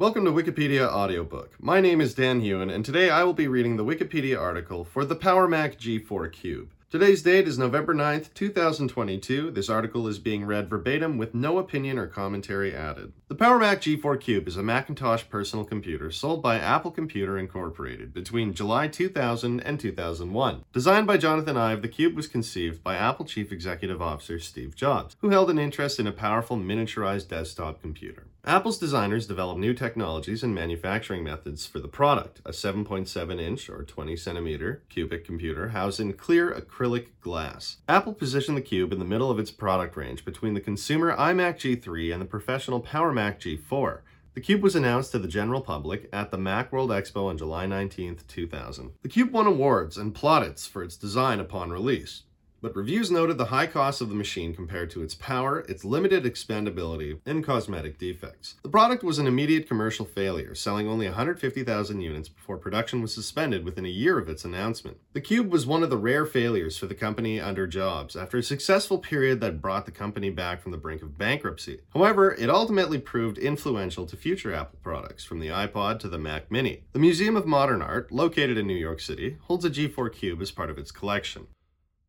Welcome to Wikipedia Audiobook. My name is Dan Hewen, and today I will be reading the Wikipedia article for the Power Mac G4 Cube. Today's date is November 9th, 2022. This article is being read verbatim with no opinion or commentary added. The Power Mac G4 Cube is a Macintosh personal computer sold by Apple Computer Incorporated between July 2000 and 2001. Designed by Jonathan Ive, the Cube was conceived by Apple Chief Executive Officer Steve Jobs, who held an interest in a powerful miniaturized desktop computer. Apple's designers developed new technologies and manufacturing methods for the product, a 7.7 inch or 20 centimeter cubic computer housed in clear acrylic glass. Apple positioned the Cube in the middle of its product range between the consumer iMac G3 and the professional Power Mac G4. The Cube was announced to the general public at the Macworld Expo on July 19, 2000. The Cube won awards and plaudits for its design upon release. But reviews noted the high cost of the machine compared to its power, its limited expandability, and cosmetic defects. The product was an immediate commercial failure, selling only 150,000 units before production was suspended within a year of its announcement. The Cube was one of the rare failures for the company under Jobs after a successful period that brought the company back from the brink of bankruptcy. However, it ultimately proved influential to future Apple products, from the iPod to the Mac Mini. The Museum of Modern Art, located in New York City, holds a G4 Cube as part of its collection.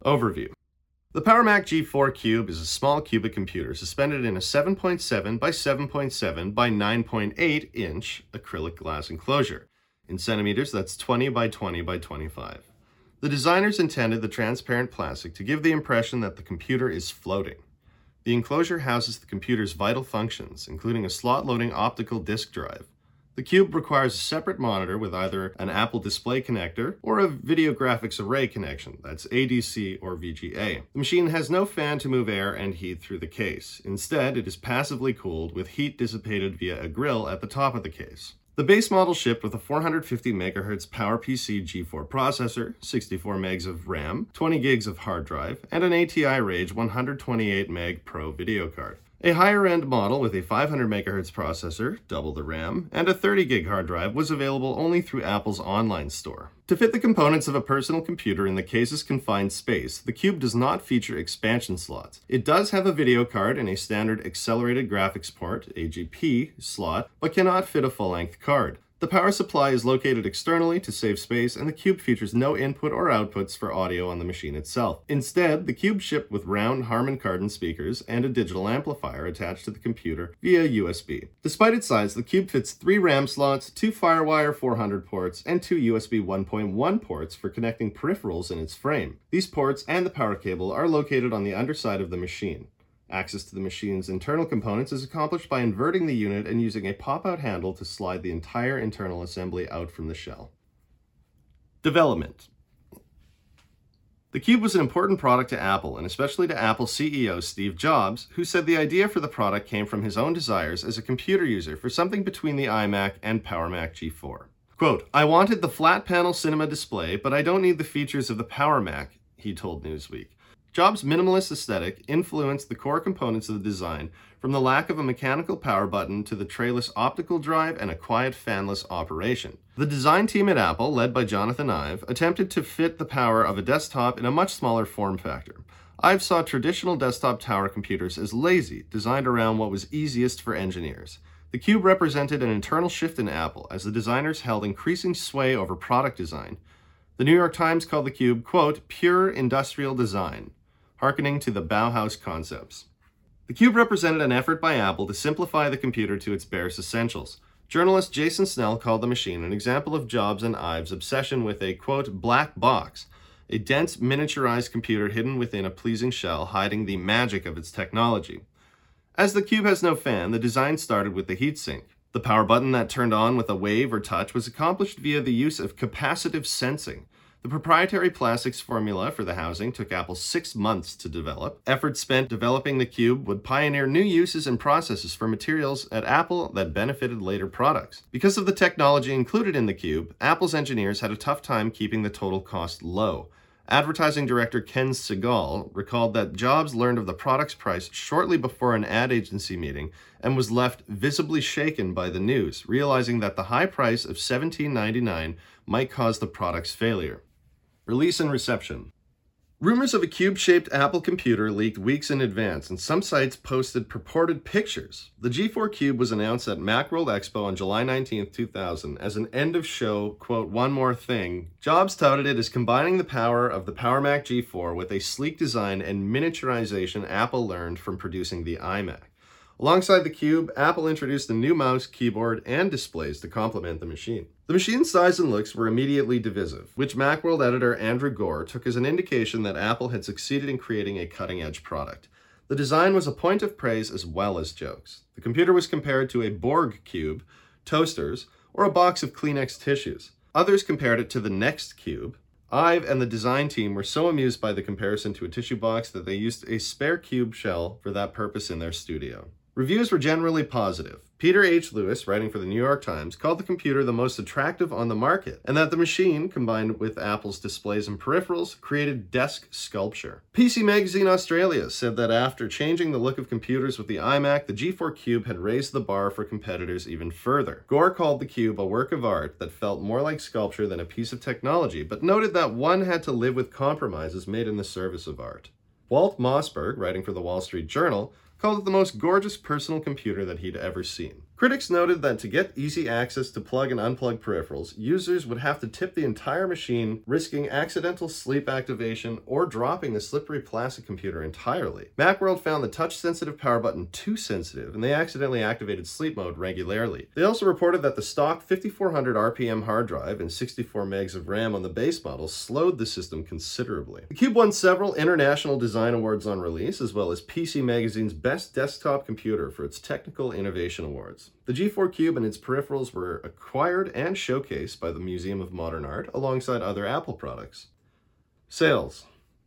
Overview The PowerMac G4 Cube is a small cubic computer suspended in a 7.7 by 7.7 by 9.8 inch acrylic glass enclosure. In centimeters, that's 20 by 20 by 25. The designers intended the transparent plastic to give the impression that the computer is floating. The enclosure houses the computer's vital functions, including a slot loading optical disk drive, the Cube requires a separate monitor with either an Apple Display connector or a Video Graphics Array connection, that's ADC or VGA. The machine has no fan to move air and heat through the case. Instead, it is passively cooled with heat dissipated via a grill at the top of the case. The base model shipped with a 450 MHz PowerPC G4 processor, 64 megs of RAM, 20 gigs of hard drive, and an ATI Rage 128 meg Pro video card. A higher end model with a 500 MHz processor, double the RAM, and a 30 gig hard drive was available only through Apple's online store. To fit the components of a personal computer in the case's confined space, the Cube does not feature expansion slots. It does have a video card and a standard accelerated graphics port, AGP, slot, but cannot fit a full length card. The power supply is located externally to save space, and the Cube features no input or outputs for audio on the machine itself. Instead, the Cube shipped with round Harman Kardon speakers and a digital amplifier attached to the computer via USB. Despite its size, the Cube fits three RAM slots, two FireWire 400 ports, and two USB 1.1 ports for connecting peripherals in its frame. These ports and the power cable are located on the underside of the machine. Access to the machine's internal components is accomplished by inverting the unit and using a pop-out handle to slide the entire internal assembly out from the shell. Development the Cube was an important product to Apple, and especially to Apple CEO Steve Jobs, who said the idea for the product came from his own desires as a computer user for something between the iMac and Power Mac G4. Quote, I wanted the flat panel cinema display, but I don't need the features of the Power Mac, he told Newsweek. Jobs' minimalist aesthetic influenced the core components of the design, from the lack of a mechanical power button to the trayless optical drive and a quiet fanless operation. The design team at Apple, led by Jonathan Ive, attempted to fit the power of a desktop in a much smaller form factor. Ive saw traditional desktop tower computers as lazy, designed around what was easiest for engineers. The Cube represented an internal shift in Apple as the designers held increasing sway over product design. The New York Times called the Cube, quote, pure industrial design hearkening to the Bauhaus concepts. The Cube represented an effort by Apple to simplify the computer to its barest essentials. Journalist Jason Snell called the machine an example of Jobs and Ive's obsession with a, quote, black box, a dense miniaturized computer hidden within a pleasing shell hiding the magic of its technology. As the Cube has no fan, the design started with the heatsink. The power button that turned on with a wave or touch was accomplished via the use of capacitive sensing, the proprietary plastics formula for the housing took Apple six months to develop. Efforts spent developing the Cube would pioneer new uses and processes for materials at Apple that benefited later products. Because of the technology included in the Cube, Apple's engineers had a tough time keeping the total cost low. Advertising director Ken Segall recalled that Jobs learned of the product's price shortly before an ad agency meeting and was left visibly shaken by the news, realizing that the high price of $17.99 might cause the product's failure. Release and reception. Rumors of a cube shaped Apple computer leaked weeks in advance, and some sites posted purported pictures. The G4 Cube was announced at Macworld Expo on July 19, 2000, as an end of show, quote, one more thing. Jobs touted it as combining the power of the Power Mac G4 with a sleek design and miniaturization Apple learned from producing the iMac. Alongside the Cube, Apple introduced a new mouse, keyboard, and displays to complement the machine. The machine's size and looks were immediately divisive, which Macworld editor Andrew Gore took as an indication that Apple had succeeded in creating a cutting-edge product. The design was a point of praise as well as jokes. The computer was compared to a Borg cube, toasters, or a box of Kleenex tissues. Others compared it to the Next Cube, Ive and the design team were so amused by the comparison to a tissue box that they used a spare cube shell for that purpose in their studio. Reviews were generally positive. Peter H. Lewis, writing for the New York Times, called the computer the most attractive on the market, and that the machine, combined with Apple's displays and peripherals, created desk sculpture. PC Magazine Australia said that after changing the look of computers with the iMac, the G4 Cube had raised the bar for competitors even further. Gore called the Cube a work of art that felt more like sculpture than a piece of technology, but noted that one had to live with compromises made in the service of art. Walt Mossberg, writing for the Wall Street Journal, called it the most gorgeous personal computer that he'd ever seen. Critics noted that to get easy access to plug and unplug peripherals, users would have to tip the entire machine, risking accidental sleep activation or dropping the slippery plastic computer entirely. Macworld found the touch-sensitive power button too sensitive, and they accidentally activated sleep mode regularly. They also reported that the stock 5400 RPM hard drive and 64 megs of RAM on the base model slowed the system considerably. The Cube won several international design awards on release, as well as PC Magazine's Best Desktop Computer for its Technical Innovation Awards. The G4 Cube and its peripherals were acquired and showcased by the Museum of Modern Art alongside other Apple products. Sales.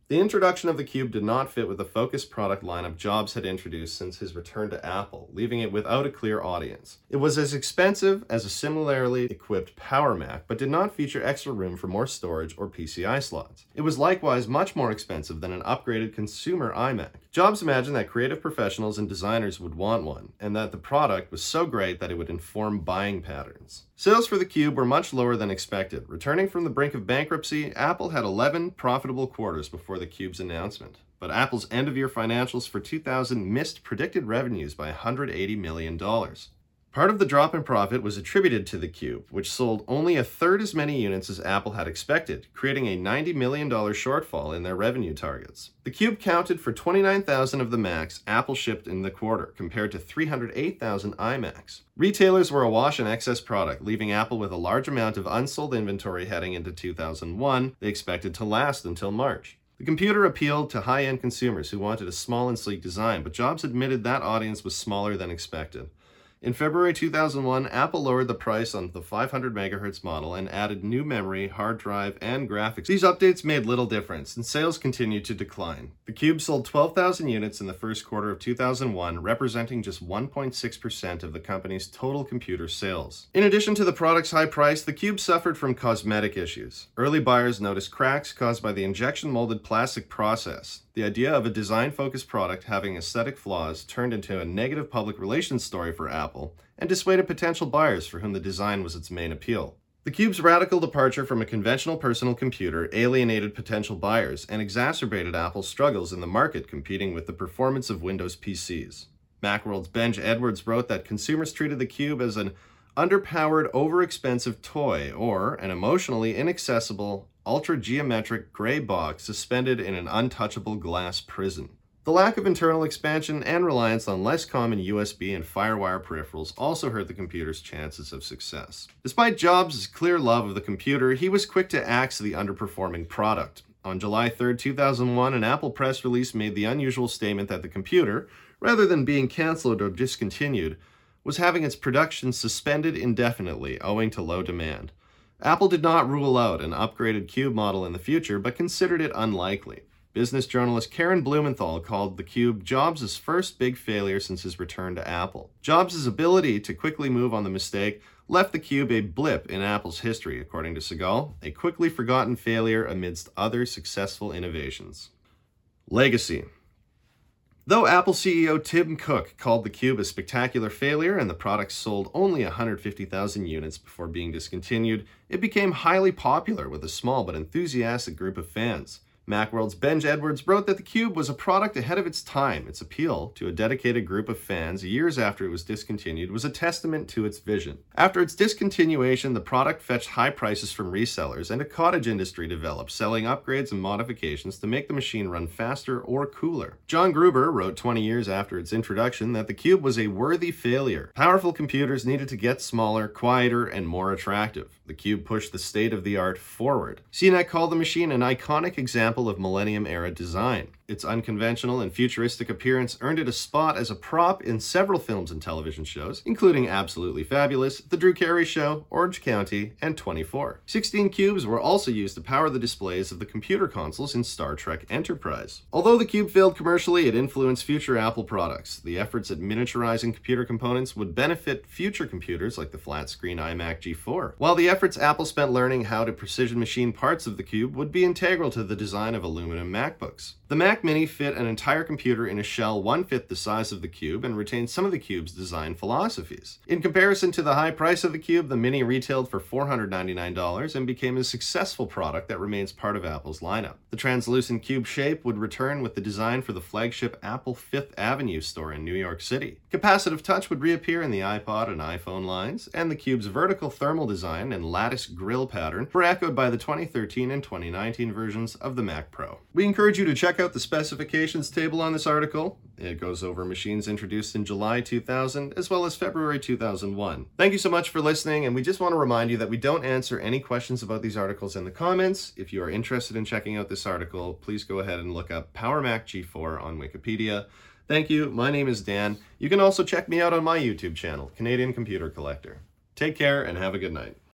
The introduction of the Cube did not fit with the focused product lineup Jobs had introduced since his return to Apple, leaving it without a clear audience. It was as expensive as a similarly equipped Power Mac, but did not feature extra room for more storage or PCI slots. It was likewise much more expensive than an upgraded consumer iMac. Jobs imagined that creative professionals and designers would want one, and that the product was so great that it would inform buying patterns. Sales for the Cube were much lower than expected. Returning from the brink of bankruptcy, Apple had 11 profitable quarters before the Cube's announcement. But Apple's end-of-year financials for 2000 missed predicted revenues by $180 million. Part of the drop in profit was attributed to the Cube, which sold only a third as many units as Apple had expected, creating a $90 million shortfall in their revenue targets. The Cube counted for 29,000 of the Macs Apple shipped in the quarter, compared to 308,000 iMacs. Retailers were awash in excess product, leaving Apple with a large amount of unsold inventory heading into 2001 they expected to last until March. The computer appealed to high-end consumers who wanted a small and sleek design, but Jobs admitted that audience was smaller than expected. In February 2001, Apple lowered the price on the 500 MHz model and added new memory, hard drive, and graphics. These updates made little difference, and sales continued to decline. The Cube sold 12,000 units in the first quarter of 2001, representing just 1.6% of the company's total computer sales. In addition to the product's high price, the Cube suffered from cosmetic issues. Early buyers noticed cracks caused by the injection molded plastic process. The idea of a design-focused product having aesthetic flaws turned into a negative public relations story for Apple and dissuaded potential buyers for whom the design was its main appeal. The Cube's radical departure from a conventional personal computer alienated potential buyers and exacerbated Apple's struggles in the market competing with the performance of Windows PCs. Macworld's Benj Edwards wrote that consumers treated the Cube as an underpowered, overexpensive toy or an emotionally inaccessible, ultra-geometric gray box suspended in an untouchable glass prison. The lack of internal expansion and reliance on less common USB and FireWire peripherals also hurt the computer's chances of success. Despite Jobs' clear love of the computer, he was quick to axe the underperforming product. On July 3, 2001, an Apple press release made the unusual statement that the computer, rather than being canceled or discontinued, was having its production suspended indefinitely owing to low demand. Apple did not rule out an upgraded Cube model in the future, but considered it unlikely. Business journalist Karen Blumenthal called the Cube Jobs' first big failure since his return to Apple. Jobs' ability to quickly move on the mistake left the Cube a blip in Apple's history, according to Segall, a quickly forgotten failure amidst other successful innovations. Legacy Though Apple CEO Tim Cook called the Cube a spectacular failure and the product sold only 150,000 units before being discontinued, it became highly popular with a small but enthusiastic group of fans. Macworld's Benj Edwards wrote that the Cube was a product ahead of its time. Its appeal to a dedicated group of fans years after it was discontinued was a testament to its vision. After its discontinuation, the product fetched high prices from resellers, and a cottage industry developed, selling upgrades and modifications to make the machine run faster or cooler. John Gruber wrote 20 years after its introduction that the Cube was a worthy failure. Powerful computers needed to get smaller, quieter, and more attractive. The Cube pushed the state of the art forward. CNET called the machine an iconic example of Millennium era design. Its unconventional and futuristic appearance earned it a spot as a prop in several films and television shows, including Absolutely Fabulous, The Drew Carey Show, Orange County, and 24. 16 cubes were also used to power the displays of the computer consoles in Star Trek Enterprise. Although the cube failed commercially, it influenced future Apple products. The efforts at miniaturizing computer components would benefit future computers like the flat-screen iMac G4, while the efforts Apple spent learning how to precision machine parts of the cube would be integral to the design of aluminum MacBooks. The Mac Mini fit an entire computer in a shell one-fifth the size of the Cube and retained some of the Cube's design philosophies. In comparison to the high price of the Cube, the Mini retailed for $499 and became a successful product that remains part of Apple's lineup. The translucent cube shape would return with the design for the flagship Apple Fifth Avenue store in New York City. Capacitive touch would reappear in the iPod and iPhone lines, and the Cube's vertical thermal design and lattice grille pattern were echoed by the 2013 and 2019 versions of the Mac Pro. We encourage you to check out the specifications table on this article. It goes over machines introduced in July 2000 as well as February 2001. Thank you so much for listening, and we just want to remind you that we don't answer any questions about these articles in the comments. If you are interested in checking out this article, please go ahead and look up Power Mac G4 on Wikipedia. Thank you. My name is Dan. You can also check me out on my YouTube channel, Canadian Computer Collector. Take care and have a good night.